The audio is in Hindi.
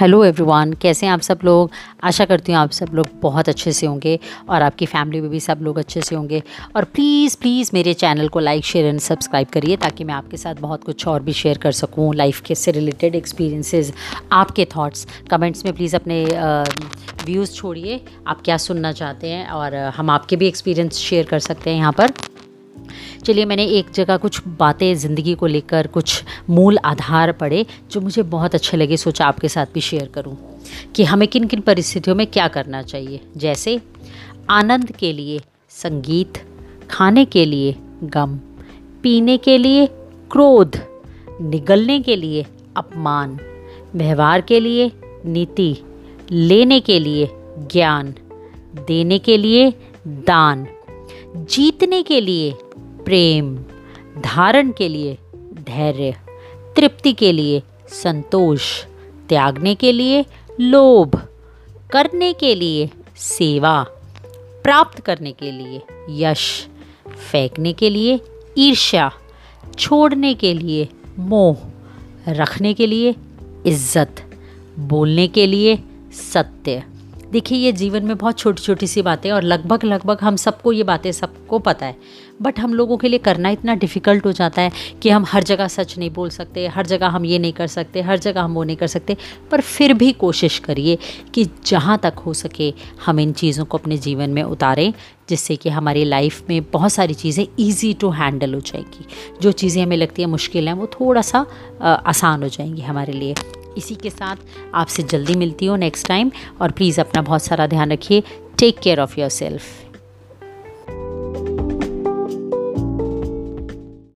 हेलो एवरीवन, कैसे हैं आप सब लोग? आशा करती हूँ आप सब लोग बहुत अच्छे से होंगे और आपकी फैमिली में भी सब लोग अच्छे से होंगे। और प्लीज़ प्लीज़ मेरे चैनल को लाइक शेयर एंड सब्सक्राइब करिए ताकि मैं आपके साथ बहुत कुछ और भी शेयर कर सकूँ लाइफ के से रिलेटेड एक्सपीरियंसेस आपके थॉट्स कमेंट्स में प्लीज़ अपने व्यूज़ छोड़िए। आप क्या सुनना चाहते हैं और हम आपके भी एक्सपीरियंस शेयर कर सकते हैं यहाँ पर। चलिए मैंने एक जगह कुछ बातें ज़िंदगी को लेकर कुछ मूल आधार पढ़े, जो मुझे बहुत अच्छे लगे, सोचा आपके साथ भी शेयर करूँ कि हमें किन किन परिस्थितियों में क्या करना चाहिए। जैसे, आनंद के लिए संगीत, खाने के लिए गम, पीने के लिए क्रोध, निगलने के लिए अपमान, व्यवहार के लिए नीति, लेने के लिए ज्ञान, देने के लिए दान, जीतने के लिए प्रेम, धारण के लिए धैर्य, तृप्ति के लिए संतोष, त्यागने के लिए लोभ, करने के लिए सेवा, प्राप्त करने के लिए यश, फेंकने के लिए ईर्ष्या, छोड़ने के लिए मोह, रखने के लिए इज़्ज़त, बोलने के लिए सत्य। देखिए, ये जीवन में बहुत छोटी छोटी सी बातें और लगभग लगभग हम सबको ये बातें सबको पता है। बट हम लोगों के लिए करना इतना डिफ़िकल्ट हो जाता है कि हम हर जगह सच नहीं बोल सकते, हर जगह हम ये नहीं कर सकते, हर जगह हम वो नहीं कर सकते। पर फिर भी कोशिश करिए कि जहाँ तक हो सके हम इन चीज़ों को अपने जीवन में उतारें, जिससे कि हमारी लाइफ में बहुत सारी चीज़ें ईजी टू हैंडल हो जाएँगी। जो चीज़ें हमें लगती हैं मुश्किल हैं, वो थोड़ा सा आसान हो जाएँगी हमारे लिए। इसी के साथ आपसे जल्दी मिलती हूँ नेक्स्ट टाइम और प्लीज़ अपना बहुत सारा ध्यान रखिए। Take care of yourself